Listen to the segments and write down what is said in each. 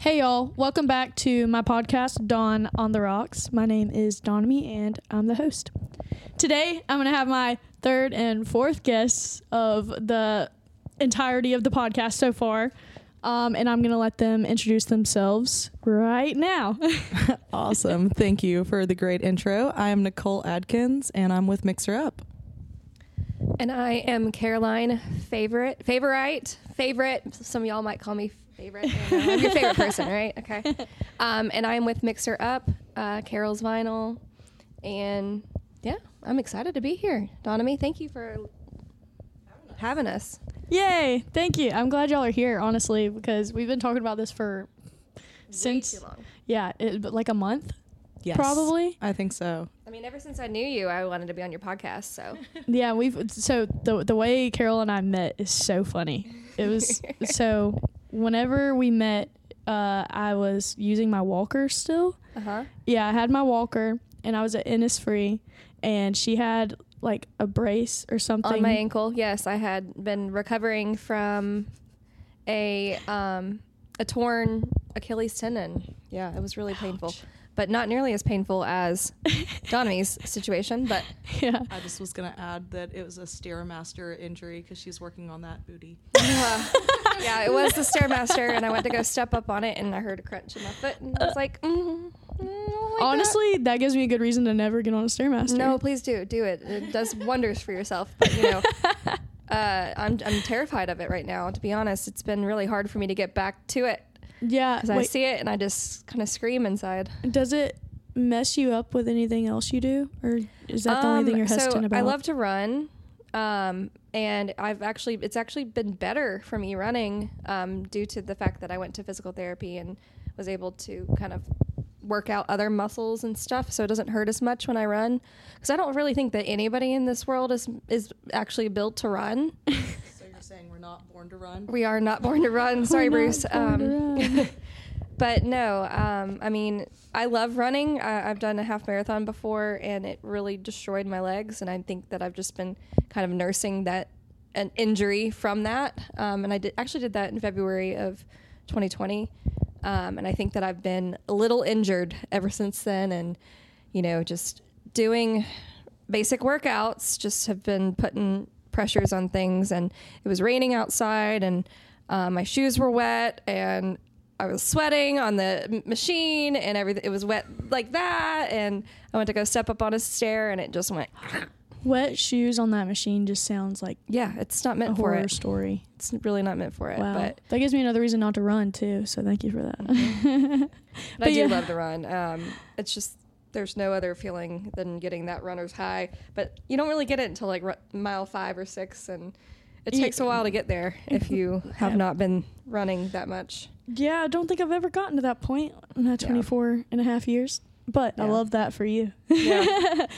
Hey y'all, welcome back to my podcast, Donn on the Rocks. My name is Donnamy and I'm the host. Today I'm going to have my third and fourth guests of the entirety of the podcast so far. Um, and I'm going to let them introduce themselves right now. Awesome. Thank you for the great intro. I am Nicole Adkins and I'm with Mix Her Up. And I am Caroline Favorite, Favorite, Favorite. Some of y'all might call me Favorite. I don't know. I'm your favorite person, right? Okay. Um, and I'm with Mix Her Up, uh, Carol's Vinyl. And yeah, I'm excited to be here. Donnamy, thank you for having us. Yay! Thank you. I'm glad y'all are here, honestly, because we've been talking about this for since too long. yeah, it, but like a month Yes. probably. I think so. I mean, ever since I knew you, I wanted to be on your podcast. So Yeah, we've so the the way Carol and I met is so funny. It was so whenever we met, uh, I was using my walker still. uh huh. Yeah, I had my walker and I was at Innisfree, and she had like a brace or something. On my ankle, yes, I had been recovering from a um, a torn Achilles tendon. Yeah, it was really painful, but not nearly as painful as Donnamy's situation. But yeah, I just was going to add that it was a Stairmaster injury because she's working on that booty. uh, yeah, it was the stairmaster, and I went to go step up on it, and I heard a crunch in my foot, and I was like, mm, mm, I don't that. honestly, that. gives me a good reason to never get on a stairmaster. No, please do do it. It does wonders for yourself. But you know, uh, I'm I'm terrified of it right now. To be honest, it's been really hard for me to get back to it Yeah, because I see it and I just kind of scream inside. does it mess you up with anything else you do, or is that the only thing Um, you're hesitant so about? I love to run, um, and I've actually it's actually been better for me running um, due to the fact that I went to physical therapy and was able to kind of work out other muscles and stuff, so it doesn't hurt as much when I run. Because I don't really think that anybody in this world is is actually built to run. we're not born to run? We are not born to run. Sorry, We're Bruce. Um, but no, um, I mean, I love running. I, I've done a half marathon before, and it really destroyed my legs. And I think that I've just been kind of nursing that an injury from that. Um, and I did actually did that in February of 2020. Um, and I think that I've been a little injured ever since then. And you know, just doing basic workouts, just have been putting pressures on things. And it was raining outside, and uh, my shoes were wet, and I was sweating on the machine, and everything. It was wet like that, and I went to go step up on a stair, and it just went. Wet shoes on that machine just sounds like Yeah, it's not a meant for horror it. story. It's really not meant for it. Wow, But, that gives me another reason not to run too. So thank you for that. but But I do yeah. love to run. Um, it's just there's no other feeling than getting that runner's high. But you don't really get it until like ru- mile five or six, and it takes a while to get there if you have not been running that much. yeah, I don't think I've ever gotten to that point in that Yeah. 24 and a half years. But I love that for you. Yeah.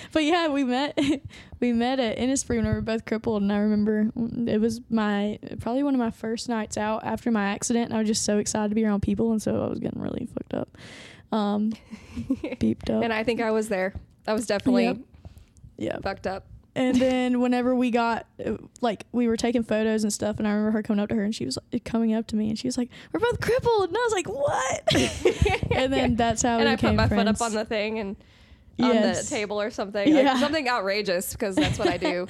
but yeah, we met we met at Innisfree when we were both crippled, and I remember it was my probably one of my first nights out after my accident. And I was just so excited to be around people, and so I was getting really fucked up, um, beeped up. and I think I was there. I was definitely Yep. yeah, fucked up. And then whenever we got uh, like we were taking photos and stuff, and I remember her coming up to her and she was like, coming up to me and she was like, "We're both crippled," and I was like, "What?" and then that's how and we I put my friends. foot up on the thing and on Yes. the table or something, like something outrageous because that's what I do.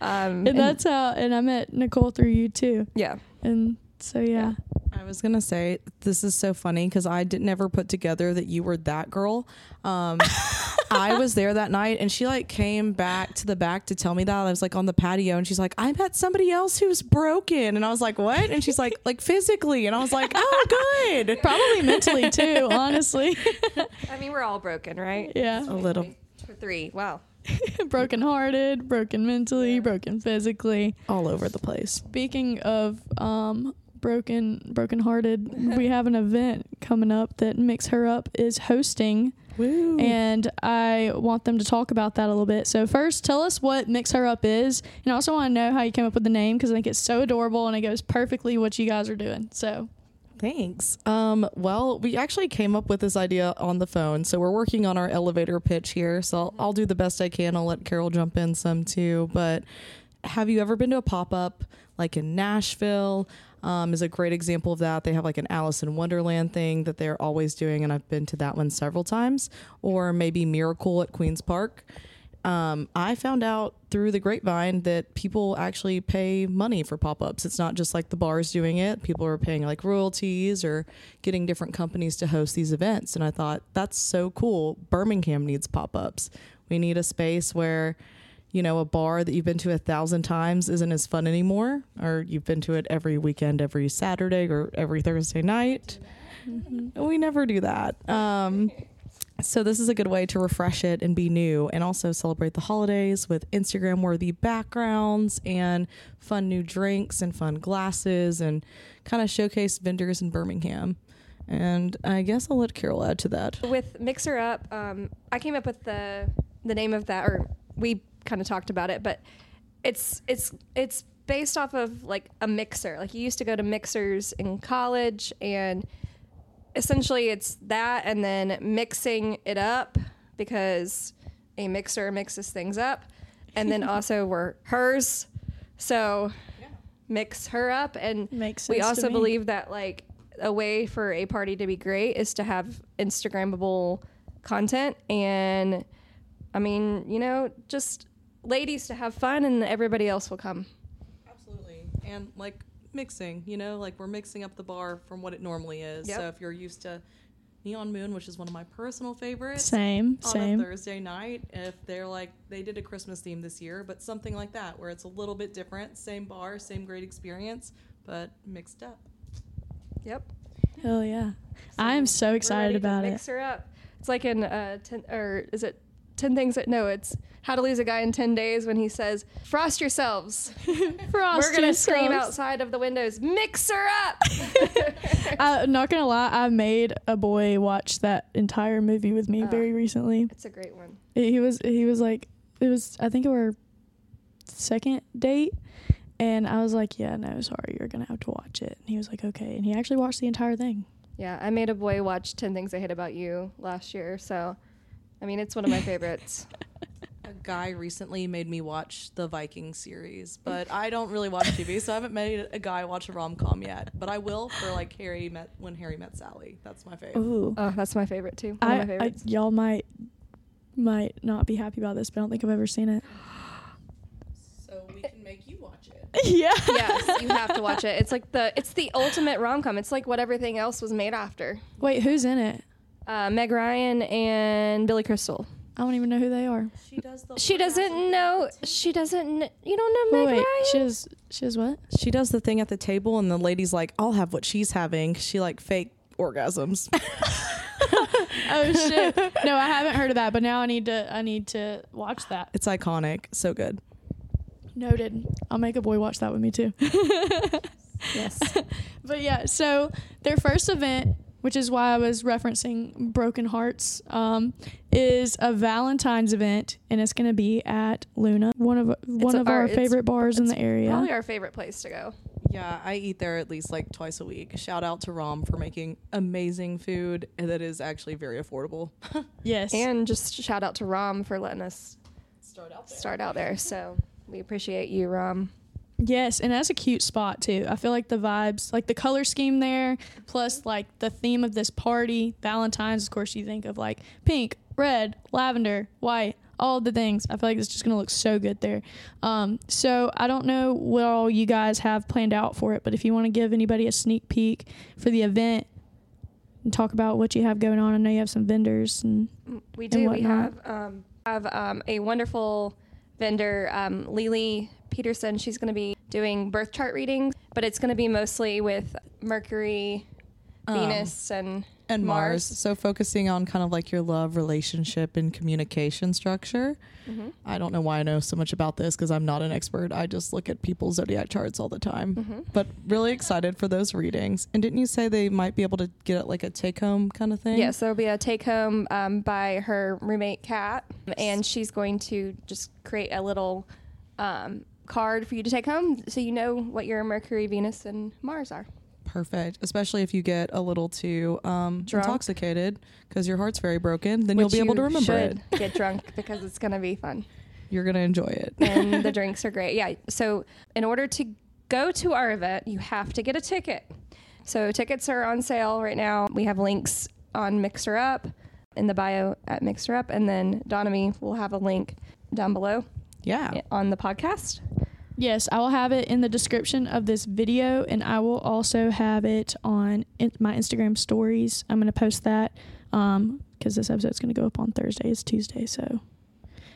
Um, and that's how. And I met Nicole through you too, yeah. and so yeah. I was gonna say this is so funny because I did never put together that you were that girl. Um, I was there that night, and she like came back to the back to tell me that I was like on the patio, and she's like, "I met somebody else who's broken," and I was like, "What?" And she's like, "Like physically," and I was like, "Oh, good." Probably mentally too, honestly. I mean, we're all broken, right? yeah, A little. For three. Wow. broken hearted, broken mentally, broken physically. all over the place. Speaking of um broken broken hearted, we have an event coming up that Mix Her Up is hosting Woo. and I want them to talk about that a little bit. So first, tell us what Mix Her Up is, and I also want to know how you came up with the name because I think it's so adorable and it goes perfectly what you guys are doing. So Thanks. Um, well, we actually came up with this idea on the phone. So we're working on our elevator pitch here. So I'll, I'll do the best I can. I'll let Carol jump in some too. But have you ever been to a pop up like in Nashville? Um, is a great example of that. They have like an Alice in Wonderland thing that they're always doing, and I've been to that one several times. Or maybe Miracle at Queens Park. Um, I found out through the grapevine that people actually pay money for pop ups. It's not just like the bars doing it. People are paying like royalties or getting different companies to host these events. And I thought, that's so cool. Birmingham needs pop ups. We need a space where, you know, a bar that you've been to a thousand times isn't as fun anymore, or you've been to it every weekend, every Saturday, or every Thursday night. We never do that. Um, so this is a good way to refresh it and be new and also celebrate the holidays with Instagram worthy backgrounds and fun new drinks and fun glasses and kind of showcase vendors in Birmingham. And I guess I'll let Carol add to that. With Mix Her Up, um, I came up with the the name of that, or we kind of talked about it, but it's it's it's based off of like a mixer. Like you used to go to mixers in college, and essentially it's that, and then mixing it up because a mixer mixes things up, and then also we're hers, so mix her up, and Makes we also believe that like a way for a party to be great is to have instagrammable content and i mean you know just ladies to have fun and everybody else will come Absolutely. And like mixing, you know, like we're mixing up the bar from what it normally is. Yep. So if you're used to Neon Moon, which is one of my personal favorites, Same, on same. a Thursday night, if they're like they did a Christmas theme this year, but something like that where it's a little bit different, same bar, same great experience, but mixed up. yep Hell yeah. I am so We're excited ready to about it. mix her up it's like in uh 10 or is it 10 things that no it's how to lose a guy in 10 days when he says frost yourselves Frost we're gonna scream outside of the windows mix her up I'm uh, not gonna lie, I made a boy watch that entire movie with me Oh. very recently. it's a great one He was he was like it was I think it were second date and I was like, Yeah, no, sorry, you're gonna have to watch it. And he was like, Okay. And he actually watched the entire thing. Yeah, I made a boy watch 10 Things I Hate About You last year. So, I mean, it's one of my favorites. A guy recently made me watch the Viking series, but I don't really watch TV, so I haven't made a guy watch a rom com yet. But I will for like Harry met when Harry met Sally. That's my favorite. Ooh. oh, that's my favorite too. One of my I, I y'all might might not be happy about this, but I don't think I've ever seen it. So we can make you watch it. yeah. yes, you have to watch it. It's like the it's the ultimate rom com. It's like what everything else was made after. Wait, who's in it? Uh, Meg Ryan and Billy Crystal. I don't even know who they are. She does the She doesn't know. She doesn't. Kn- you don't know Wait, Meg wait, Ryan? she has she has what? She does the thing at the table, and the lady's like, "I'll have what she's having." She like fake orgasms. Oh shit. no, I haven't heard of that, but now I need to I need to watch that. it's iconic, so good. Noted. I'll make a boy watch that with me too. yes. But yeah, so their first event, which is why I was referencing Broken Hearts, um, is a Valentine's event, and it's going to be at Luna, one of one a- of our- our favorite bars in the area. Probably our favorite place to go. Yeah, I eat there at least like twice a week. Shout out to Rom for making amazing food that is actually very affordable. yes, And just shout out to Rom for letting us Start out start out there. So we appreciate you, Rom. Yes, and that's a cute spot too. I feel like the vibes, like the color scheme there, plus like the theme of this party, Valentine's. Of course, you think of like pink, red, lavender, white. All the things. I feel like it's just gonna look so good there. Um, so I don't know what all you guys have planned out for it, but if you want to give anybody a sneak peek for the event and talk about what you have going on, I know you have some vendors and Mm, We and do. We have um, have um, a wonderful vendor, um, Lily Peterson. She's going to be doing birth chart readings, but it's going to be mostly with Mercury, Venus, and and Mars. Mars. So focusing on kind of like your love, relationship, and communication structure. Mm-hmm. I don't know why I know so much about this because I'm not an expert. I just look at people's zodiac charts all the time. Mm-hmm. But really excited for those readings. And didn't you say they might be able to get like a take home kind of thing? Yes, there'll be a take home um, by her roommate Kat, and she's going to just create a little um, card for you to take home, so you know what your Mercury, Venus, and Mars are. Perfect. Especially if you get a little too um, intoxicated because your heart's very broken, then Which you'll be able to remember it. Get drunk because it's going to be fun. You're going to enjoy it. and the drinks are great. Yeah. So in order to go to our event, you have to get a ticket. So tickets are on sale right now. We have links on Mix Her Up in the bio at Mix Her Up, and then Donnamy will have a link down below Yeah. on the podcast. Yes, I will have it in the description of this video, and I will also have it on in- my Instagram stories. I'm going to post that because this episode's going to go up on Thursday. It's Tuesday, so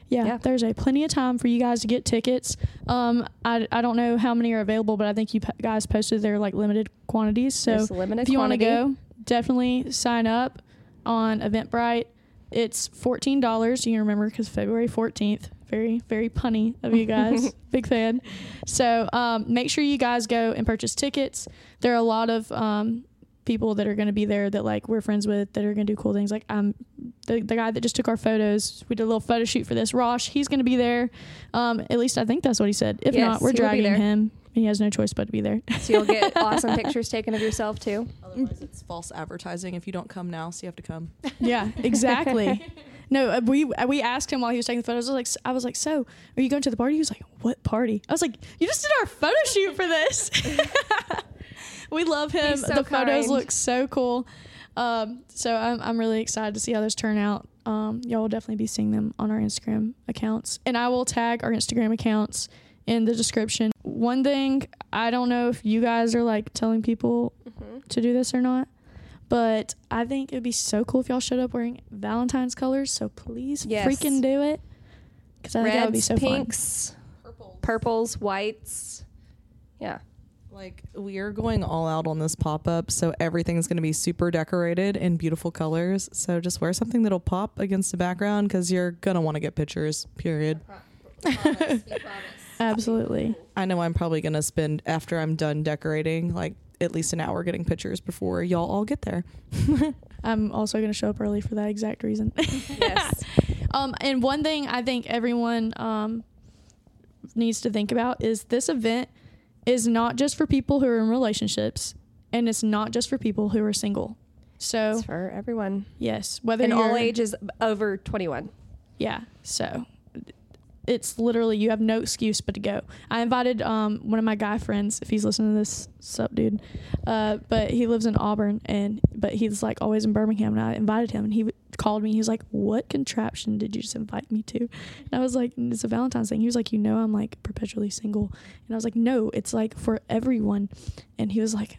yeah, Yeah. Thursday. Plenty of time for you guys to get tickets. Um, I, I don't know how many are available, but I think you p- guys posted their like limited quantities. So limited if you want to go, definitely sign up on Eventbrite. It's fourteen dollars. You can remember because February fourteenth. Very very punny of you guys. Big fan. So um, make sure you guys go and purchase tickets. There are a lot of um, people that are going to be there that like we're friends with that are going to do cool things. Like I'm the the guy that just took our photos. We did a little photo shoot for this. Rosh, he's going to be there. Um, at least I think that's what he said. If Yes, not, we're he will be dragging there. him. He has no choice but to be there. So you'll get awesome pictures taken of yourself too. Otherwise, it's false advertising. If you don't come now, so you have to come. Yeah, exactly. no, uh, we uh, we asked him while he was taking the photos. I was like, I was like, so are you going to the party? He was like, what party? I was like, you just did our photo shoot for this. we love him. So the photos look so cool. Um, so I'm I'm really excited to see how those turn out. Um, y'all will definitely be seeing them on our Instagram accounts, and I will tag our Instagram accounts in the description. One thing I don't know if you guys are like telling people to do this or not. But I think it'd be so cool if y'all showed up wearing Valentine's colors. So please Yes. freaking do it. Because I think that would be Reds, so fun. pinks, purples, whites. Yeah. Like we are going all out on this pop up, so everything's going to be super decorated in beautiful colors. So just wear something that'll pop against the background because you're gonna want to get pictures. Period. Absolutely. I know I'm probably gonna spend after I'm done decorating like at least an hour getting pictures before y'all all get there. I'm also going to show up early for that exact reason. Yes. um, and one thing I think everyone um, needs to think about is this event is not just for people who are in relationships, and it's not just for people who are single. So It's for everyone yes, whether in all you're- ages over 21. Yeah. So it's literally you have no excuse but to go. I invited um one of my guy friends if he's listening to this, sup dude. Uh, but he lives in Auburn and but he's like always in Birmingham and I invited him and he w- called me. He was like, "What contraption did you just invite me to?" And I was like, "It's a Valentine's thing." He was like, "You know, I'm like perpetually single," and I was like, "No, it's like for everyone." And he was like,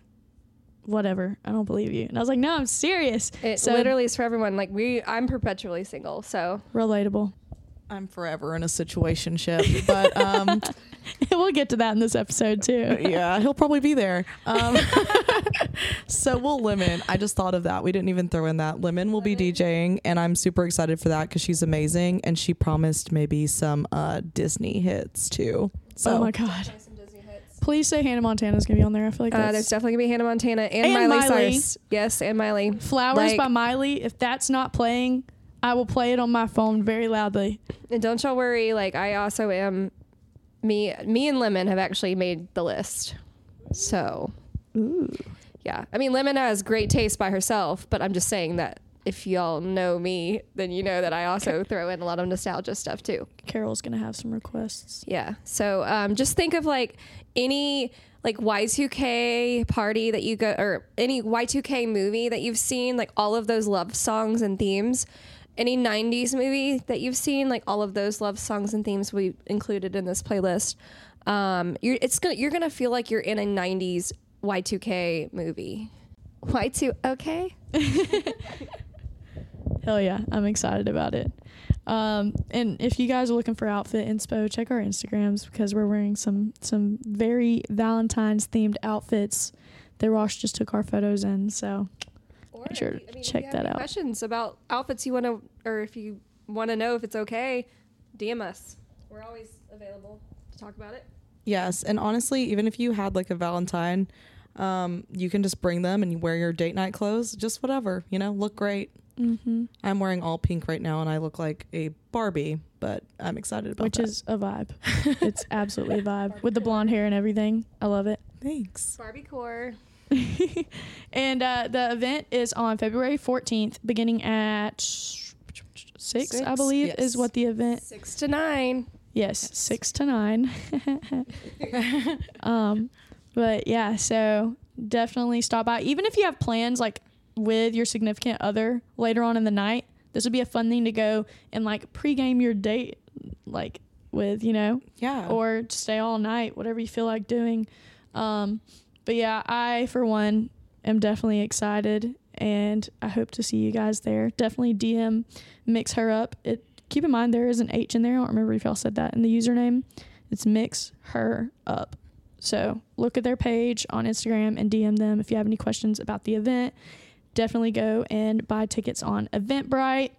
"Whatever, I don't believe you." And I was like, "No, I'm serious." It So- literally is for everyone. Like we, I'm perpetually single, so Relatable. I'm forever in a situationship, but um, we'll get to that in this episode too. yeah, he'll probably be there. Um, so we'll Lemon. I just thought of that. We didn't even throw in that. Lemon will be DJing, and I'm super excited for that because she's amazing, and she promised maybe some uh, Disney hits too. So oh my god. Please say Hannah Montana's gonna be on there. I feel like uh, that's there's definitely gonna be Hannah Montana and, And Miley, Miley. Cyrus. Yes, and Miley. Flowers like- by Miley. If that's not playing, I will play it on my phone very loudly. And don't y'all worry. Like I also am. Me, me and Lemon have actually made the list. So, Ooh. yeah. I mean, Lemon has great taste by herself, but I'm just saying that if y'all know me, then you know that I also throw in a lot of nostalgia stuff too. Carol's gonna have some requests. Yeah. So um, just think of like any like Y2K party that you go or any Y2K movie that you've seen, like all of those love songs and themes. Any 90s movie that you've seen, like all of those love songs and themes we included in this playlist. Um, you're it's gonna you're gonna feel like you're in a 90s Y2K movie. Y2 okay? Hell yeah, I'm excited about it. Um, and if you guys are looking for outfit inspo, check our Instagrams because we're wearing some some very Valentine's themed outfits that Rosh just took our photos in. So Or Make sure if to you- I mean, if check you have that any out. Questions about outfits you want to, or if you want to know if it's okay, DM us. We're always available to talk about it. Yes, and honestly, even if you had like a Valentine, um, you can just bring them and you wear your date night clothes, just whatever, you know, look great. mm-hmm. I'm wearing all pink right now, and I look like a Barbie, but I'm excited about which that. is a vibe. it's absolutely a vibe with the blonde hair and everything. I love it. thanks. Barbie core. and uh, the event is on February 14th, beginning at six, I believe, yes. is what the event. Six to nine. Yes, six to nine. um, but yeah, so definitely stop by. Even if you have plans like with your significant other later on in the night, this would be a fun thing to go and like pregame your date, like with you know, Yeah. or stay all night, whatever you feel like doing. Um, but yeah, I for one am definitely excited, and I hope to see you guys there. Definitely DM mix her up. It keep in mind there is an H in there. I don't remember if y'all said that in the username. It's mix her up. So look at their page on Instagram and DM them if you have any questions about the event. Definitely go and buy tickets on Eventbrite.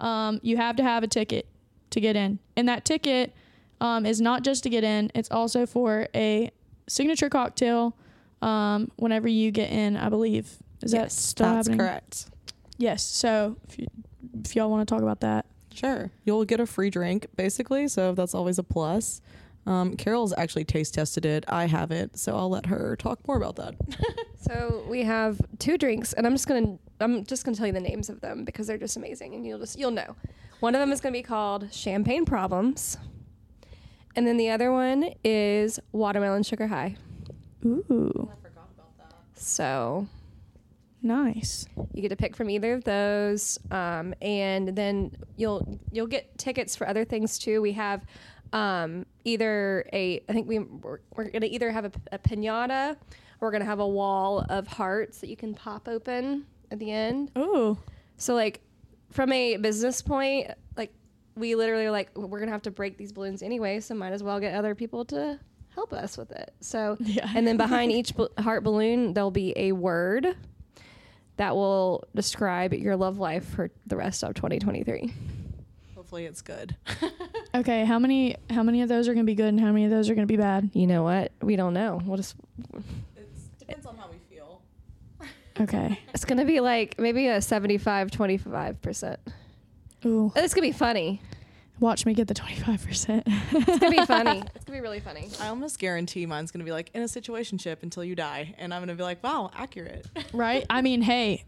Um, you have to have a ticket to get in, and that ticket um, is not just to get in; it's also for a signature cocktail. Um, whenever you get in, I believe is that yes, still that's happening? correct. Yes. So if, you, if y'all want to talk about that, Sure. You'll get a free drink, basically. So that's always a plus. Um, Carol's actually taste tested it. I haven't. So I'll let her talk more about that. So we have two drinks, and I'm just gonna I'm just gonna tell you the names of them because they're just amazing, and you'll just you'll know. One of them is gonna be called Champagne Problems, and then the other one is Watermelon Sugar High. Ooh, So nice. you get to pick from either of those, um, and then you'll you'll get tickets for other things too. We have um, either a I think we we're, we're gonna either have a, a pinata, or we're gonna have a wall of hearts that you can pop open at the end. Ooh, So like from a business point, like we literally are like we're gonna have to break these balloons anyway, so might as well get other people to help us with it. So Yeah. and then behind each b- heart balloon there'll be a word that will describe your love life for the rest of 2023. Hopefully it's good. okay. How many how many of those are gonna be good and how many of those are gonna be bad? You know what? We don't know. We'll just It depends on how we feel. Okay. it's gonna be like maybe a 75 25 percent. Ooh, It's gonna be funny. Watch me get the twenty five percent. It's gonna be funny. It's gonna be really funny. I almost guarantee mine's going to be like in a situationship until you die. And I'm going to be like, wow, accurate. Right? I mean, hey,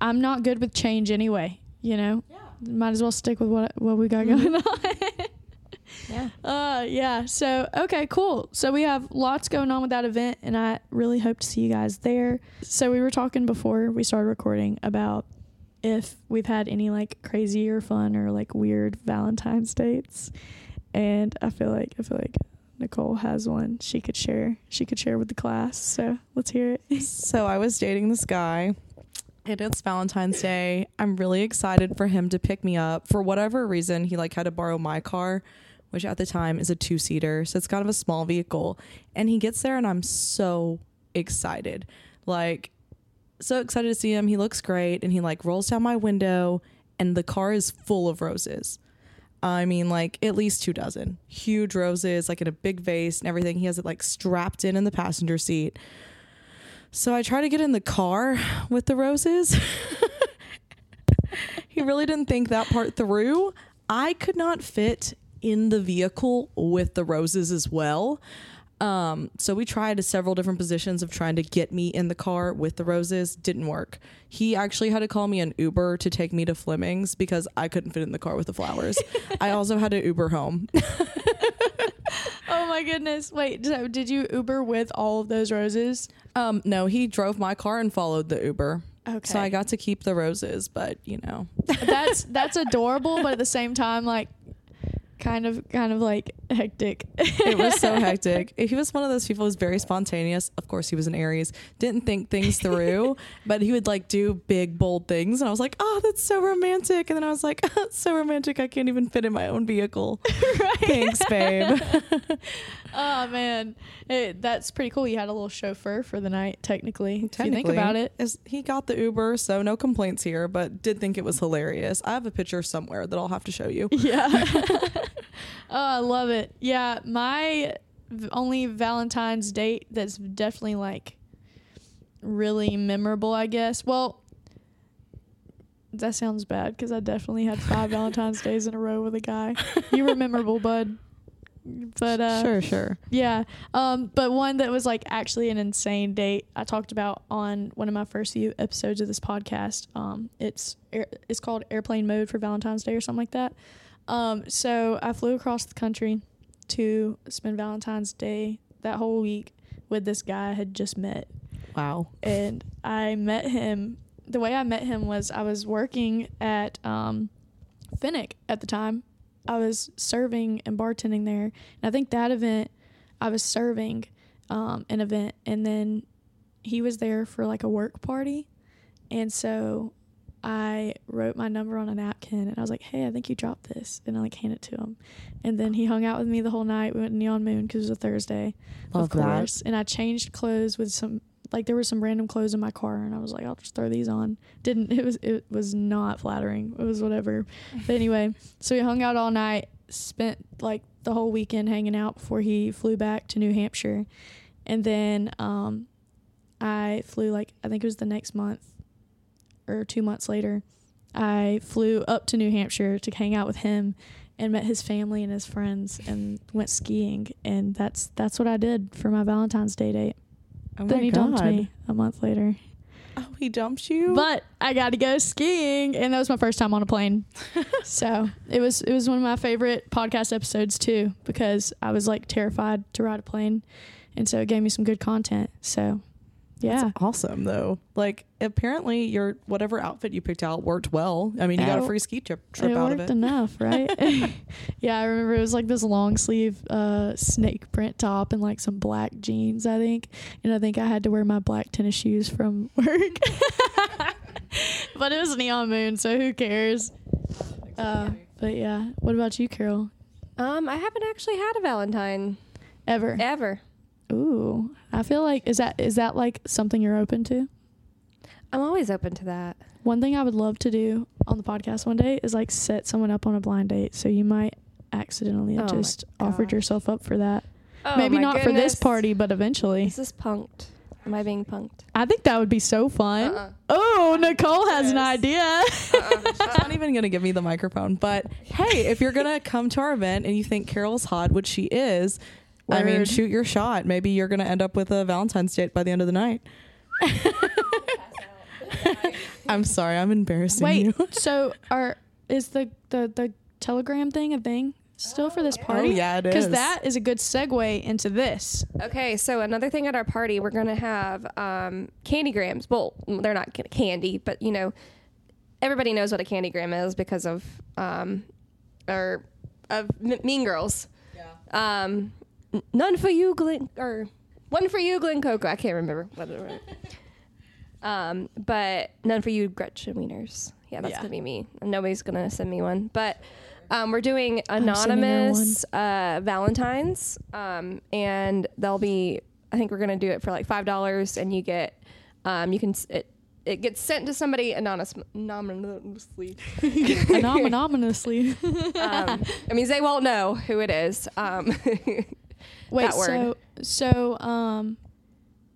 I'm not good with change anyway. You know, yeah. might as well stick with what what we got going on. Yeah. Uh, yeah. So, okay, cool. So we have lots going on with that event, and I really hope to see you guys there. So we were talking before we started recording about if we've had any like crazy or fun or like weird Valentine's dates, and I feel like I feel like Nicole has one she could share. She could share with the class. So let's hear it. So I was dating this guy. And it's Valentine's Day. I'm really excited for him to pick me up. For whatever reason, he like had to borrow my car, which at the time is a two seater. So it's kind of a small vehicle. And he gets there and I'm so excited. Like so excited to see him. He looks great and he like rolls down my window and the car is full of roses. I mean, like at least two dozen huge roses, like in a big vase and everything. He has it like strapped in in the passenger seat. So I try to get in the car with the roses. he really didn't think that part through. I could not fit in the vehicle with the roses as well. Um, so we tried several different positions of trying to get me in the car with the roses. Didn't work. He actually had to call me an Uber to take me to Fleming's because I couldn't fit in the car with the flowers. I also had to Uber home. Oh my goodness! Wait, so did you Uber with all of those roses? Um, no, he drove my car and followed the Uber. Okay, So I got to keep the roses, but you know, that's that's adorable, but at the same time, like kind of kind of like hectic. it was so hectic. He was one of those people who's very spontaneous. Of course, he was an Aries. Didn't think things through, but he would like do big, bold things. And I was like, oh, that's so romantic. And then I was like, oh, so romantic. I can't even fit in my own vehicle. Thanks, babe. Oh man, It- that's pretty cool. You had a little chauffeur for the night, technically. If you think about it. is- he got the Uber, so no complaints here, but did think it was hilarious. I have a picture somewhere that I'll have to show you. Yeah. oh, I love it. Yeah, my only Valentine's date that's definitely like really memorable, I guess. Well, that sounds bad because I definitely had five Valentine's days in a row with a guy. You were memorable, bud. But uh, sure, sure. yeah. Um, but one that was like actually an insane date I talked about on one of my first few episodes of this podcast. Um, it's air, it's called Airplane Mode for Valentine's Day or something like that. Um, so I flew across the country to spend Valentine's Day that whole week with this guy I had just met. Wow. And I met him. The way I met him was I was working at um, Finnick at the time. I was serving and bartending there. And I think that event, I was serving um, an event, and then he was there for like a work party. And so I wrote my number on a napkin and I was like, hey, I think you dropped this. And I like handed it to him. And then he hung out with me the whole night. We went to Neon Moon because it was a Thursday, Love of course. And I changed clothes with some, like, there were some random clothes in my car. And I was like, I'll just throw these on. Didn't, it was, it was not flattering. It was whatever. But anyway, so we hung out all night, spent like the whole weekend hanging out before he flew back to New Hampshire. And then um, I flew like, I think it was the next month or two months later, I flew up to New Hampshire to hang out with him and met his family and his friends and went skiing and that's that's what I did for my Valentine's Day date. Oh then he god. dumped me a month later. Oh, he dumped you. But I got to go skiing and that was my first time on a plane. so, it was it was one of my favorite podcast episodes too because I was like terrified to ride a plane and so it gave me some good content. So, yeah. That's awesome though. Like apparently your whatever outfit you picked out worked well. I mean, you got a free ski trip trip it out of it. enough, right? yeah, I remember it was like this long sleeve uh, snake print top and like some black jeans, I think. And I think I had to wear my black tennis shoes from work. but it was neon moon, so who cares? Uh, but yeah, what about you, Carol? Um, I haven't actually had a Valentine Ever? ever. Ooh, I feel like is that is that like something you're open to? I'm always open to that. One thing I would love to do on the podcast one day is like set someone up on a blind date. So you might accidentally have Oh just offered yourself up for that. Oh Maybe my not for this party, but eventually. Is this punked? Am I being punked? I think that would be so fun. Uh-uh. Oh, oh Nicole has an Yes. idea. Uh-uh, She's not even gonna give me the microphone. But hey, if you're gonna come to our event and you think Carol's hot, which she is, I mean, shoot your shot. Maybe you're gonna end up with a Valentine's date by the end of the night. I'm sorry, I'm embarrassing Wait, you. so are is the, the the telegram thing a thing still for this party? Oh yeah, it Because that is a good segue into this. Okay, so another thing at our party, we're gonna have um, candy grams. Well, they're not candy, but you know, everybody knows what a candy gram is because of um, or of M- Mean Girls. Yeah. Um, n- none for you, Glen, or one for you, Glen Coco. I can't remember. what it was. um, but none for you, Gretchen Wieners. Yeah, that's Yeah. gonna be me. Nobody's gonna send me one, but. Um, we're doing sending her anonymous uh, Valentines, um, and they'll be. I think we're gonna do it for like five dollars, and you get, um, you can s- it, it gets sent to somebody anonymous, anonymously. Anom- anonymously. um, I mean, they won't know who it is. Um, Wait, That word. so so um,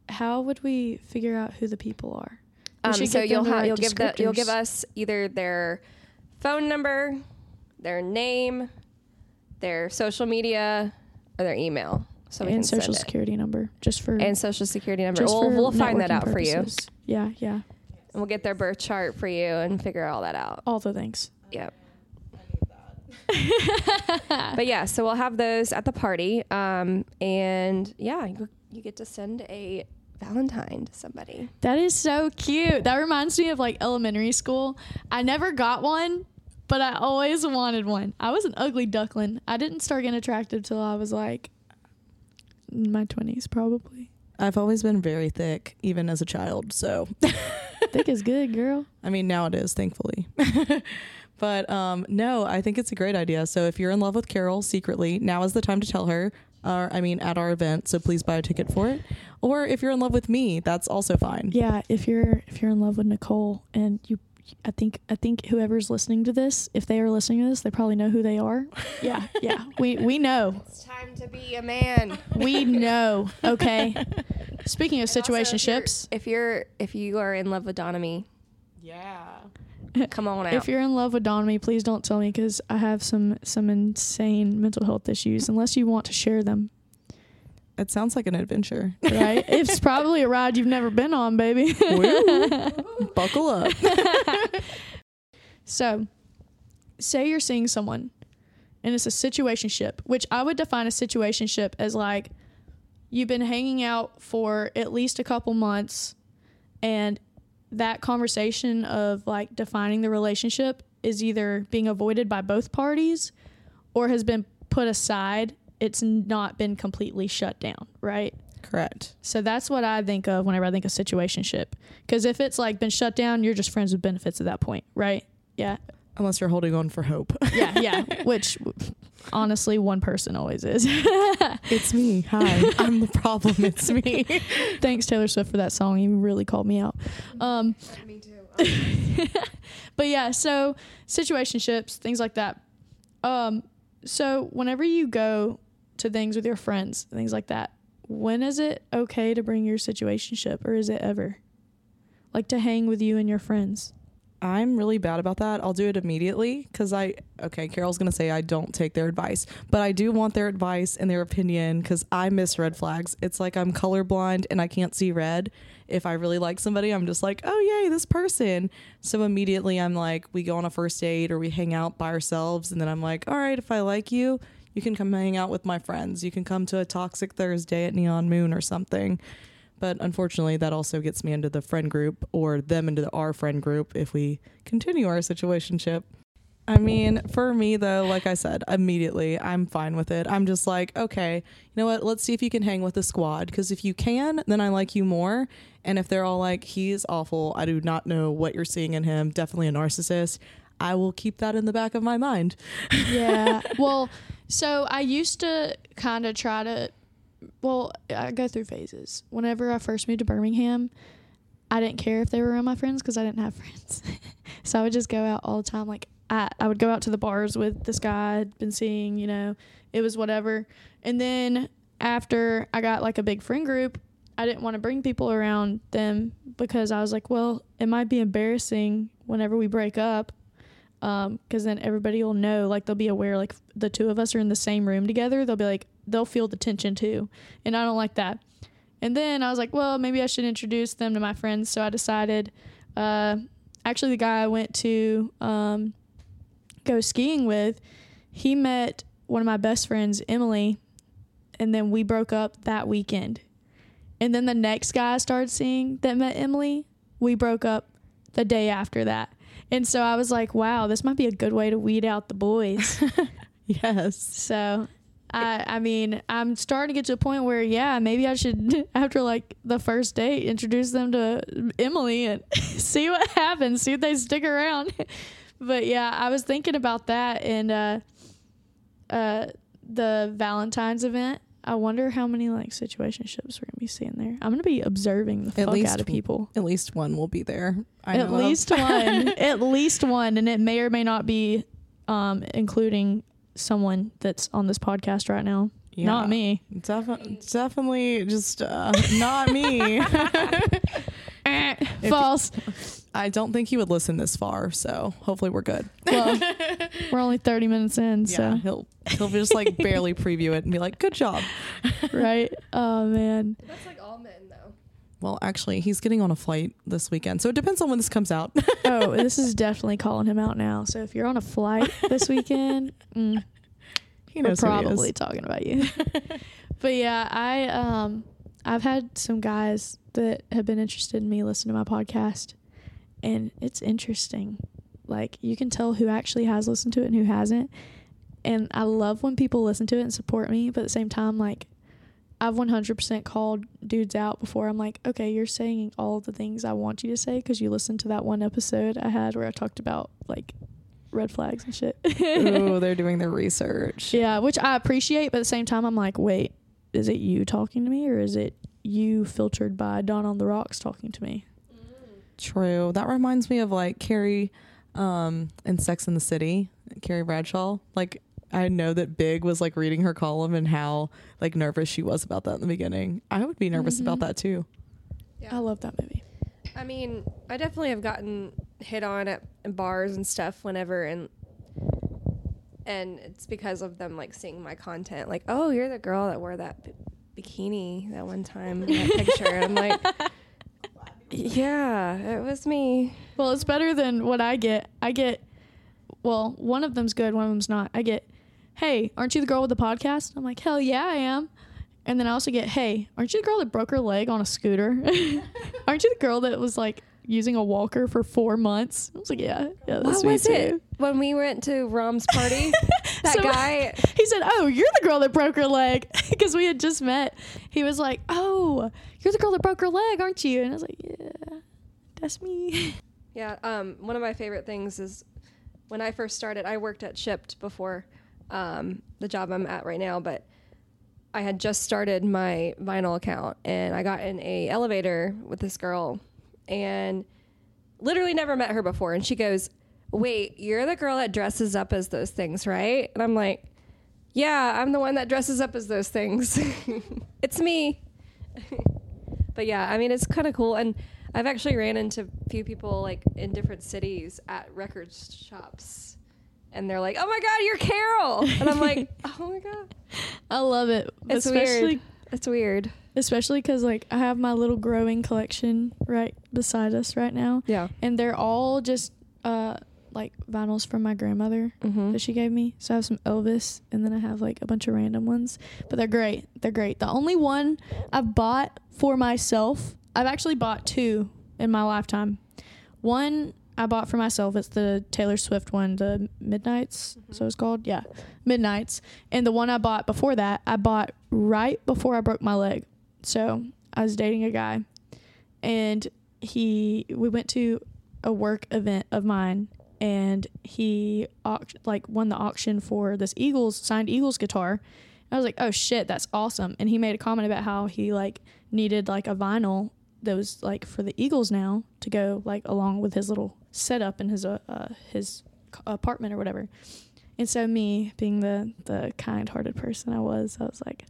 how would we figure out who the people are? Um, so you'll have write you'll give the you'll give us either their phone number, their name, their social media, or their email. So we can and social send it. security number just for and social security number. just We'll, we'll find that out for you, Yeah. Yeah, And we'll get their birth chart for you and figure all that out. All the things. Yep. But yeah, so we'll have those at the party, um, and yeah, you, you get to send a Valentine to somebody. That is so cute. That reminds me of like elementary school. I never got one, but I always wanted one. I was an ugly duckling. I didn't start getting attractive till I was like in my 20s, probably. I've always been very thick, even as a child. So, Thick is good, girl. I mean, now it is, thankfully. but um, no, I think it's a great idea. So, if you're in love with Carol secretly, now is the time to tell her. Or, I mean, at our event. So please buy a ticket for it. Or if you're in love with me, that's also fine. Yeah, if you're if you're in love with Nicole and you I think I think whoever's listening to this, if they are listening to this, they probably know who they are. Yeah, yeah. We we know. It's time to be a man. We know. Okay. Speaking of And also, if you're- situationships, If you're if you are in love with Donnamy, Yeah. come on out. if you're in love with Donnamy, please don't tell me because I have some some insane mental health issues. Unless you want to share them, It sounds like an adventure. right? it's probably a ride you've never been on, baby. Woo. Buckle up. So, say you're seeing someone and it's a situationship, which I would define a situationship as like you've been hanging out for at least a couple months and that conversation of like defining the relationship is either being avoided by both parties or has been put aside. It's not been completely shut down, right? Correct. So that's what I think of whenever I think of situationship. Because if it's like been shut down, you're just friends with benefits at that point, right? Yeah, Unless you're holding on for hope. yeah, yeah. Which honestly, one person always is. it's me. Hi. I'm the problem. It's me. Thanks Taylor Swift for that song. You really called me out. Um, Me too. but yeah, so situationships, things like that. Um, so whenever you go to things with your friends, things like that, when is it okay to bring your situationship, or is it ever? Like to hang with you and your friends. I'm really bad about that. I'll do it immediately because I, okay, Carol's going to say I don't take their advice, but I do want their advice and their opinion because I miss red flags. It's like I'm colorblind and I can't see red. If I really like somebody, I'm just like, oh, yay, this person. So immediately I'm like, we go on a first date or we hang out by ourselves. And then I'm like, all right, if I like you, you can come hang out with my friends. You can come to a Toxic Thursday at Neon Moon or something. But unfortunately, that also gets me into the friend group or them into the, our friend group if we continue our situationship. I mean, for me though, like I said, immediately I'm fine with it. I'm just like, okay, you know what? Let's see if you can hang with the squad. Because if you can, then I like you more. And if they're all like, he's awful, I do not know what you're seeing in him, definitely a narcissist, I will keep that in the back of my mind. Yeah. well, so I used to kind of try to, well, I go through phases. Whenever I first moved to Birmingham, I didn't care if they were around my friends because I didn't have friends. so I would just go out all the time. Like, I, I would go out to the bars with this guy I'd been seeing, you know, it was whatever. And then after I got like a big friend group, I didn't want to bring people around them because I was like, well, it might be embarrassing whenever we break up um because then everybody will know like they'll be aware like the two of us are in the same room together they'll be like they'll feel the tension too. And i don't like that. And then i was like well maybe i should introduce them to my friends. So i decided uh actually the guy i went to um go skiing with he met one of my best friends emily and then we broke up that weekend. And then the next guy i started seeing that met emily we broke up the day after that. And so I was like, wow, this might be a good way to weed out the boys. Yes. so I I mean, I'm starting to get to a point where yeah, maybe I should after like the first date introduce them to Emily and see what happens, see if they stick around. but yeah, I was thinking about that and uh uh the Valentine's event. I wonder how many like situationships we're gonna be seeing there. I'm gonna be observing the At fuck least out of people. At least one will be there. I At of. least one. At least one. And it may or may not be um, including someone that's on this podcast right now. Not me. Defi- definitely just uh, not me. False. I don't think he would listen this far, so hopefully we're good. well, we're only 30 minutes in, Yeah, so, he'll he'll just like barely preview it and be like, "Good job." right? Oh, man. That's like all men, though. Well, actually, he's getting on a flight this weekend, so it depends on when this comes out. Oh, this is definitely calling him out now. So if you're on a flight this weekend, mm, he we're knows he is. probably talking about you. but yeah, I um I've had some guys that have been interested in me listen to my podcast and it's interesting. Like you can tell who actually has listened to it and who hasn't. And I love when people listen to it and support me, but at the same time like I've 100% called dudes out before. I'm like, okay, you're saying all the things I want you to say because you listened to that one episode I had where I talked about like red flags and shit. Ooh, they're doing their research. Yeah, which I appreciate, but at the same time, I'm like, wait, is it you talking to me or is it you filtered by Donn on the Rocks talking to me? True. That reminds me of like Carrie um in Sex in the City, Carrie Bradshaw. Like I know that Big was like reading her column and how like nervous she was about that in the beginning. I would be nervous about Mhm. that too. Yeah. I love that movie. I mean, I definitely have gotten hit on at bars and stuff whenever and and it's because of them like seeing my content like, "Oh, you're the girl that wore that b- bikini that one time in that picture." I'm like, "Yeah, it was me." Well, it's better than what I get. I get, well, one of them's good, one of them's not. I get "Hey, aren't you the girl with the podcast?" I'm like, "Hell yeah, I am." And then I also get, "Hey, aren't you the girl that broke her leg on a scooter? aren't you the girl that was like using a walker for four months?" I was like, "Yeah, yeah, that's What me was too." it when we went to Rom's party? that So- guy. He said, "Oh, you're the girl that broke her leg," because we had just met. He was like, "Oh, you're the girl that broke her leg, aren't you?" And I was like, "Yeah, that's me." Yeah, um, one of my favorite things is when I first started, I worked at Shipped before um, the job I'm at right now, but I had just started my vinyl account and I got in a elevator with this girl and literally never met her before. And she goes, Wait, you're the girl that dresses up as those things, right? And I'm like, Yeah, I'm the one that dresses up as those things. it's me. but yeah, I mean, it's kind of cool. And I've actually ran into a few people like in different cities at record shops. And they're like, "Oh my god, you're Carol!" And I'm like, "Oh my god, I love it, it's especially weird. It's weird." especially because like I have my little growing collection right beside us right now, Yeah. and they're all just uh like vinyls from my grandmother Mm-hmm. that she gave me. So I have some Elvis, and then I have like a bunch of random ones, but they're great. They're great. The only one I've bought for myself, I've actually bought two in my lifetime. One I bought for myself. It's the Taylor Swift one, the Midnights. So mm-hmm. it's called, yeah, Midnights. And the one I bought before that, I bought right before I broke my leg. So I was dating a guy, and he we went to a work event of mine and he auct- like won the auction for this Eagles signed Eagles guitar. I was like, "Oh shit, that's awesome!" And he made a comment about how he like needed like a vinyl that was like for the Eagles now to go like along with his little setup in his uh, uh his apartment or whatever. And so me, being the the kind-hearted person I was, I was like,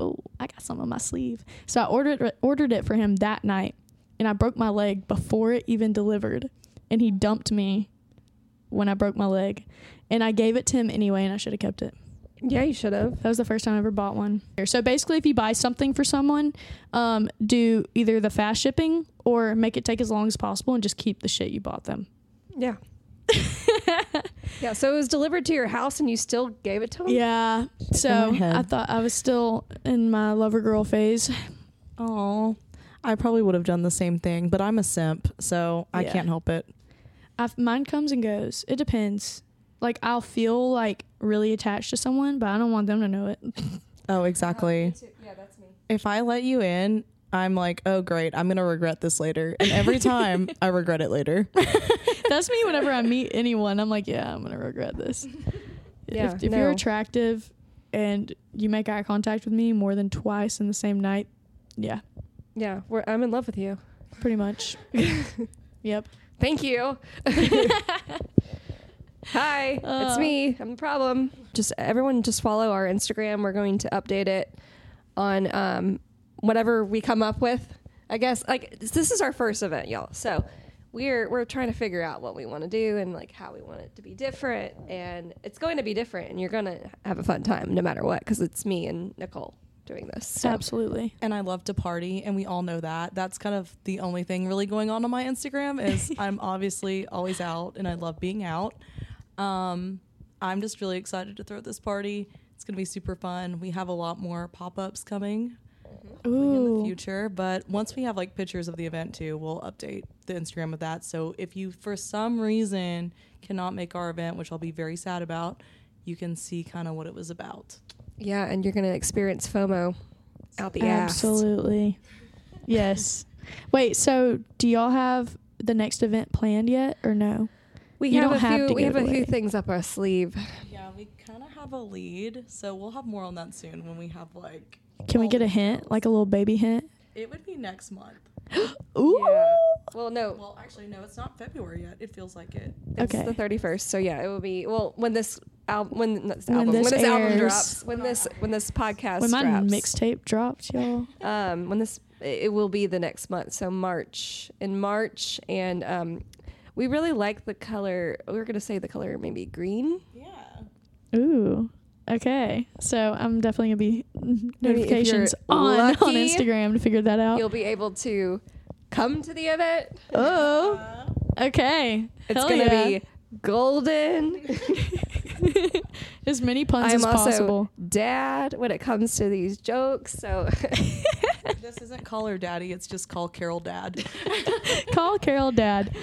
"Oh, I got some on my sleeve." So I ordered ordered it for him that night, and I broke my leg before it even delivered, and he dumped me when I broke my leg, and I gave it to him anyway, and I should have kept it. Yeah, you should have. That was the first time I ever bought one. So basically, if you buy something for someone, um, do either the fast shipping or make it take as long as possible and just keep the shit you bought them. Yeah. yeah. So it was delivered to your house, and you still gave it to him. Yeah. So. I thought I was still in my lover girl phase. Oh, I probably would have done the same thing, but I'm a simp, so I Yeah. can't help it. i mine comes and goes. It depends. Like I'll feel like really attached to someone, but I don't want them to know it. Oh, exactly. Yeah, that's me. If I let you in, I'm like, oh, great, I'm gonna regret this later, and every time I regret it later. That's me whenever I meet anyone. I'm like, yeah, I'm gonna regret this. Yeah, if, if you're attractive and you make eye contact with me more than twice in the same night, yeah, Yeah, we're, I'm in love with you. pretty much. yep. Thank you. Hi, it's Uh. me. I'm the problem. Just everyone, just follow our Instagram. We're going to update it on um, whatever we come up with. I guess like this is our first event, y'all. So we're we're trying to figure out what we want to do and like how we want it to be different. And it's going to be different, and you're gonna have a fun time no matter what, because it's me and Nicole doing this. So. Absolutely. and I love to party, and we all know that. That's kind of the only thing really going on on my Instagram is I'm obviously always out, and I love being out. Um, I'm just really excited to throw this party. It's gonna be super fun. We have a lot more pop ups coming Mm-hmm. hopefully in the Ooh. future, but once we have like pictures of the event too, we'll update the Instagram with that. So if you for some reason cannot make our event, which I'll be very sad about, you can see kind of what it was about. Yeah, and you're gonna experience FOMO out the ass. Absolutely. yes. Wait. So, do y'all have the next event planned yet, or no? We You have don't a have few. to we give have it a few things up our sleeve. Yeah, we kind of have a lead, so we'll have more on that soon when we have like. Can we get a hint, details. like a little baby hint? It would be next month. Ooh. Yeah. Well, no, Well, actually, no, it's not February yet. It feels like it. it's Okay. the thirty first. So yeah, it will be. Well, when this album, when this When album, this when this album drops, when this when this podcast When my drops, mixtape dropped, y'all. um, when this it will be the next month. So March in March, and um, we really like the color. We are gonna say the color maybe green. Yeah. Ooh. Okay. So I'm definitely gonna be if notifications you're on on lucky, Instagram to figure that out. You'll be able to come to the event. Oh. Okay. It's Hell gonna yeah. be golden. as many puns I'm as also possible. dad when it comes to these jokes. So this isn't call her daddy. It's just call Carol dad. Call Carol dad.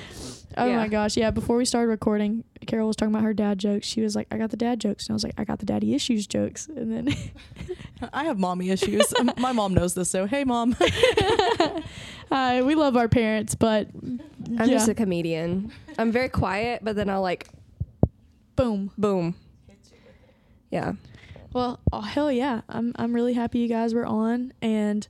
Oh Yeah. my gosh. Yeah. Before we started recording, Carol was talking about her dad jokes. She was like, I got the dad jokes. And I was like, I got the daddy issues jokes. And then I have mommy issues. My mom knows this, so hey, mom. uh, we love our parents, but I'm yeah. just a comedian. I'm very quiet, but then I'll like boom. boom. Yeah. Well, oh, hell yeah. I'm, I'm really happy you guys were on. And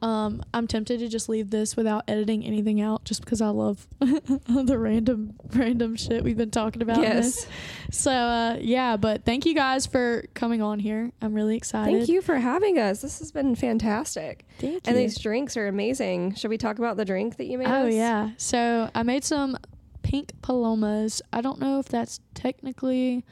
um, I'm tempted to just leave this without editing anything out just because I love the random random shit we've been talking about. in this. Yes. So uh, yeah, but thank you guys for coming on here. I'm really excited. Thank you for having us. This has been fantastic. Thank you. And these drinks are amazing. Should we talk about the drink that you made? Oh us? yeah. So I made some pink palomas. I don't know if that's technically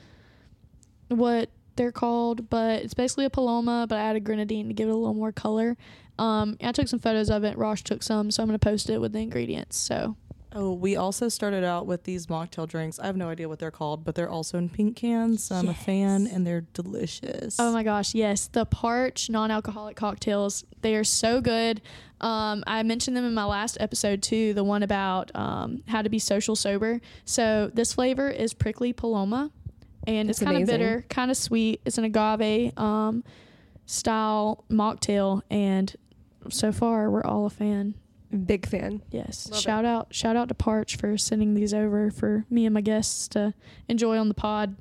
what they're called, but it's basically a paloma, but I added grenadine to give it a little more color. Um, I took some photos of it. Rosh took some, so I'm gonna post it with the ingredients. So Oh, we also started out with these mocktail drinks. I have no idea what they're called, but they're also in pink cans. So I'm a fan, and they're delicious. Oh my gosh, yes, the Parch non-alcoholic cocktails. They are so good. Um, I mentioned them in my last episode too, the one about um, how to be social sober. So this flavor is prickly paloma, and it's kind of bitter, kind of sweet. It's an agave um, style mocktail, and so far we're all a fan. Big fan. Yes, Love it. shout out, shout out to Parch for sending these over for me and my guests to enjoy on the pod.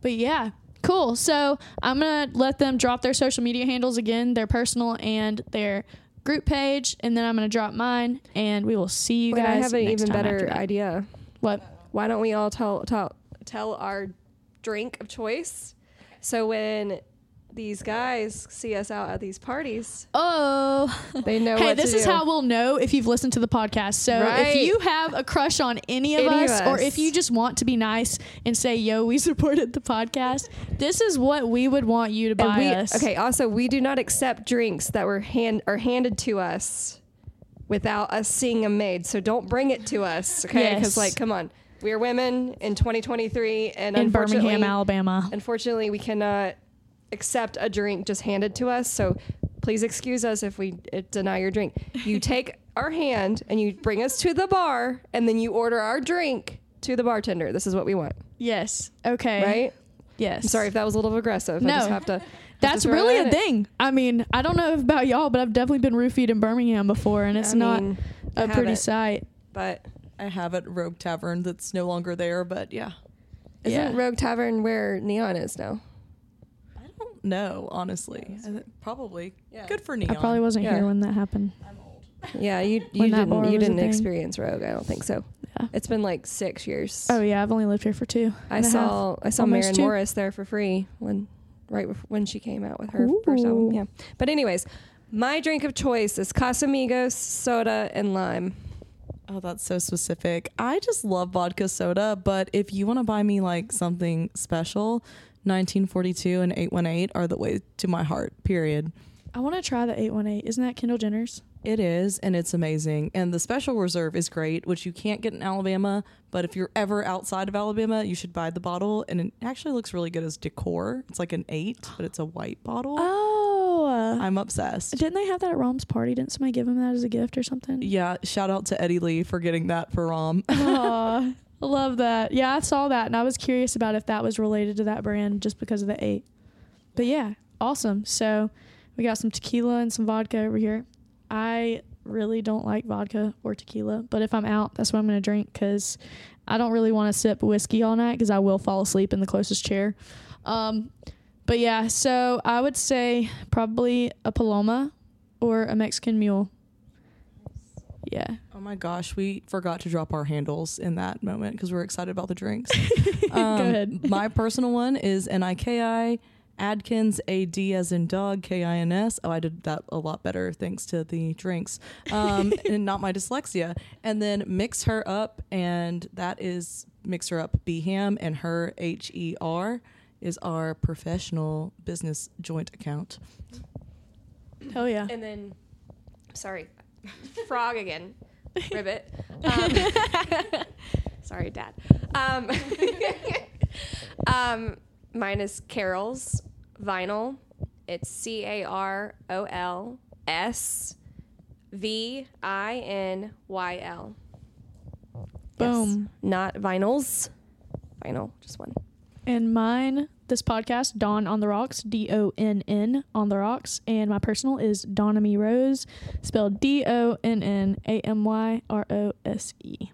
But yeah, cool. So I'm gonna let them drop their social media handles again, their personal and their group page, and then I'm gonna drop mine, and we will see you Wait, guys. I have an even better idea. What? Why don't we all tell tell tell our drink of choice? So when these guys see us out at these parties, Oh. they know Hey, this is do. how we'll know if you've listened to the podcast. So Right. if you have a crush on any of, Any of us, or if you just want to be nice and say, "Yo, we supported the podcast," this is what we would want you to buy we, us. Okay. Also, we do not accept drinks that were hand are handed to us without us seeing them made. So don't bring it to us. Okay. Because Yes. like, come on, we are women in 2023, and in unfortunately, Birmingham, Alabama. unfortunately, we cannot accept a drink just handed to us. So please excuse us if we uh, deny your drink. You take our hand and you bring us to the bar, and then you order our drink to the bartender. This is what we want, Yes. Okay. right? Yes. I'm sorry if that was a little aggressive. I No. just have to. have to That's throw really that a in. thing. I mean, I don't know about y'all, but I've definitely been roofied in Birmingham before, and it's I not mean, I a have pretty it, sight. But I have at Rogue Tavern that's no longer there, but yeah. isn't Yeah. Rogue Tavern where Neon is now? I don't know, honestly. I thi- probably. Yeah. Good for Neon. I probably wasn't Yeah. here when that happened. I'm old. Yeah, you you When that bar didn't you didn't experience Rogue. I don't think so. Yeah. It's been like six years. Oh yeah, I've only lived here for two. I saw I saw almost Maren two. Morris there for free when right when she came out with her first album. Yeah. But anyways, my drink of choice is Casamigos soda and lime. Oh, that's so specific. I just love vodka soda, but if you want to buy me like something special, 1942 and 818 are the way to my heart, period. I want to try the 818. Isn't that Kendall Jenner's? It is, and it's amazing. And the special reserve is great, which you can't get in Alabama. But if you're ever outside of Alabama, you should buy the bottle. And it actually looks really good as decor. It's like an eight, but it's a white bottle. Oh. I'm obsessed. Didn't they have that at Rom's party? Didn't somebody give him that as a gift or something? Yeah, shout out to Eddie Lee for getting that for Rom. Love that. Yeah, I saw that and I was curious about if that was related to that brand just because of the eight. But yeah, awesome. So we got some tequila and some vodka over here. I really don't like vodka or tequila, but if I'm out, that's what I'm going to drink because I don't really want to sip whiskey all night because I will fall asleep in the closest chair. Um, but yeah, so I would say probably a Paloma or a Mexican mule. Yeah. Oh my gosh, we forgot to drop our handles in that moment because we're excited about the drinks. Go Um, ahead. my personal one is N-I-K-I, Adkins, A-D as in dog, K-I-N-S. Oh, I did that a lot better thanks to the drinks um, and not my dyslexia. And then Mix Her Up, and that is Mix Her Up B-Ham, and her H-E-R is our professional business joint account. Hell yeah. And then sorry. Frog again. Ribbit. Um, sorry, Dad. Um, um, Mine is Carol's Vinyl. It's C A R O L S V I N Y L. Boom. Not vinyls. Vinyl, just one. And mine, this podcast, Donn on the Rocks, D O N N on the Rocks. And my personal is Donnamy Rose, spelled D O N N A M Y R O S E.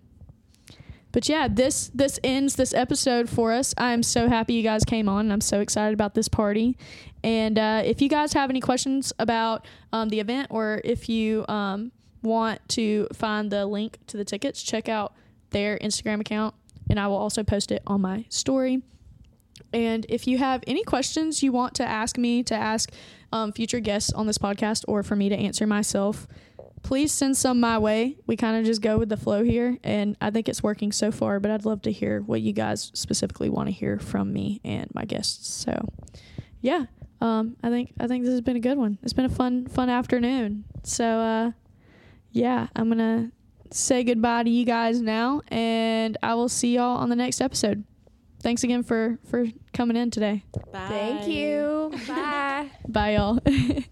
But yeah, this this ends this episode for us. I'm so happy you guys came on. And I'm so excited about this party. And uh, if you guys have any questions about um, the event, or if you um, want to find the link to the tickets, check out their Instagram account, and I will also post it on my story. And if you have any questions you want to ask me, to ask um, future guests on this podcast, or for me to answer myself, please send some my way. We kind of just go with the flow here, and I think it's working so far. But I'd love to hear what you guys specifically want to hear from me and my guests. So, yeah, um, I think I think this has been a good one. It's been a fun fun afternoon. So, uh, yeah, I'm gonna say goodbye to you guys now, and I will see y'all on the next episode. Thanks again for for coming in today. Bye. Thank you. Bye. Bye, y'all.